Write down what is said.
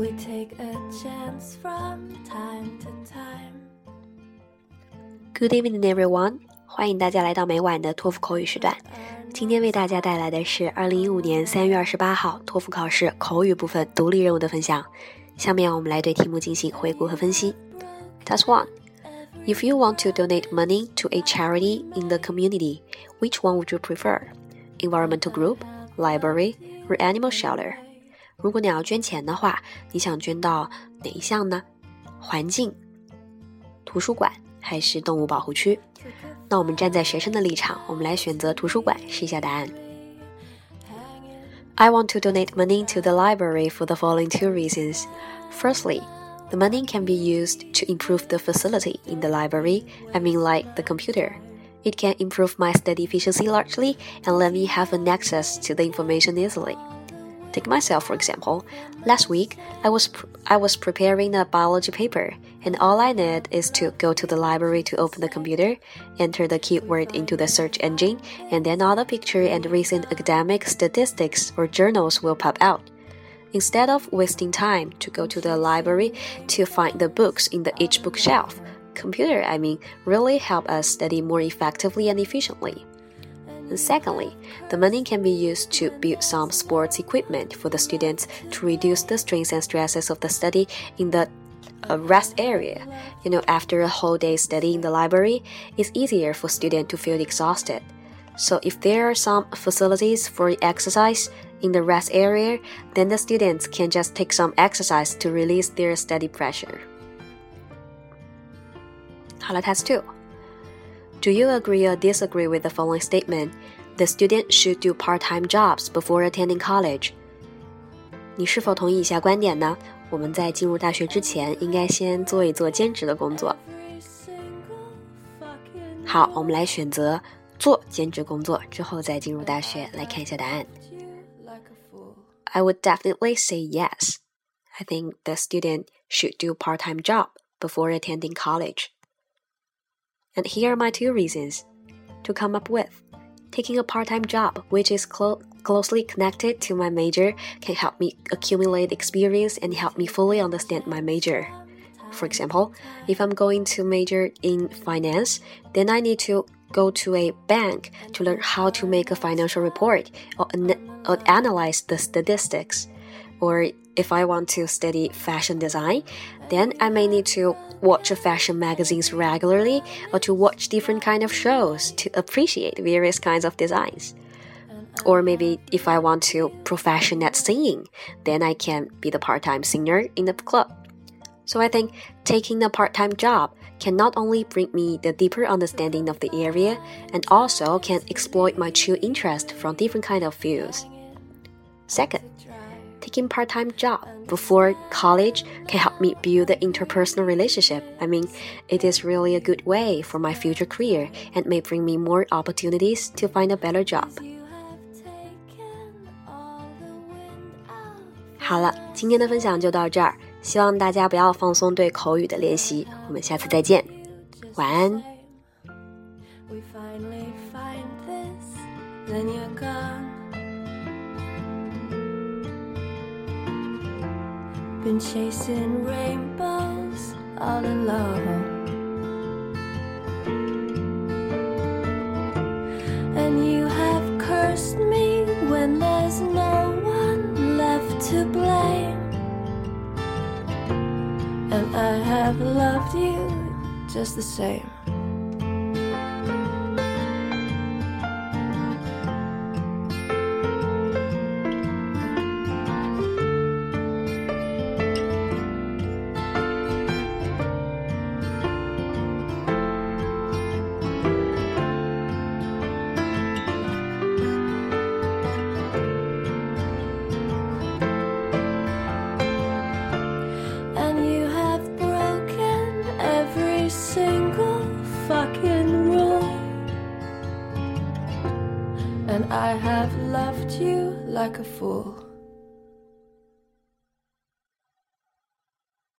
We take a chance from time to time. Good evening, everyone. 欢迎大家来到每晚的托福口语时段。今天为大家带来的是2015年3月28号托福考试口语部分独立任务的分享。下面我们来对题目进行回顾和分析。Task one. If you want to donate money to a charity in the community, which one would you prefer? Environmental group, library, or animal shelter? 如果你要捐钱的话，你想捐到哪一项呢？环境、图书馆还是动物保护区？那我们站在学生的立场，我们来选择图书馆试一下答案。I want to donate money to the library for the following two reasons. Firstly, the money can be used to improve the facility in the library. I mean, like the computer. It can improve my study efficiency largely and let me have an access to the information easily. Take myself for example. Last week, I was I was preparing a biology paper, and all I need is to go to the library to open the computer, enter the keyword into the search engine, and then all the picture and recent academic statistics or journals will pop out. Instead of wasting time to go to the library to find the books in the each bookshelf, computer I mean really help us study more effectively and efficiently. And secondly, the money can be used to build some sports equipment for the students to reduce the strains and stresses of the study in the uh, rest area. You know, after a whole day studying the library, it's easier for students to feel exhausted. So if there are some facilities for exercise in the rest area, then the students can just take some exercise to release their study pressure. 好了，Task Two。do you agree or disagree with the following statement? The student should do part-time jobs before attending college. 你是否同意以下观点呢？我们在进入大学之前，应该先做一做兼职的工作。好，我们来选择做兼职工作之后再进入大学。来看一下答案。I would definitely say yes. I think the student should do part-time job before attending college. And here are my two reasons to come up with. Taking a part time job, which is clo closely connected to my major, can help me accumulate experience and help me fully understand my major. For example, if I'm going to major in finance, then I need to go to a bank to learn how to make a financial report or, or analyze the statistics. Or if I want to study fashion design, then I may need to watch fashion magazines regularly or to watch different kind of shows to appreciate various kinds of designs. Or maybe if I want to profession at singing, then I can be the part-time singer in the club. So I think taking a part-time job can not only bring me the deeper understanding of the area and also can exploit my true interest from different kind of fields. Second, taking part-time job before college can help me build the interpersonal relationship. I mean, it is really a good way for my future career and may bring me more opportunities to find a better job. 好了，今天的分享就到这儿，希望大家不要放松对口语的练习。我们下次再见，晚安。 Been chasing rainbows all alone. And you have cursed me when there's no one left to blame. And I have loved you just the same. And I have loved you like a fool.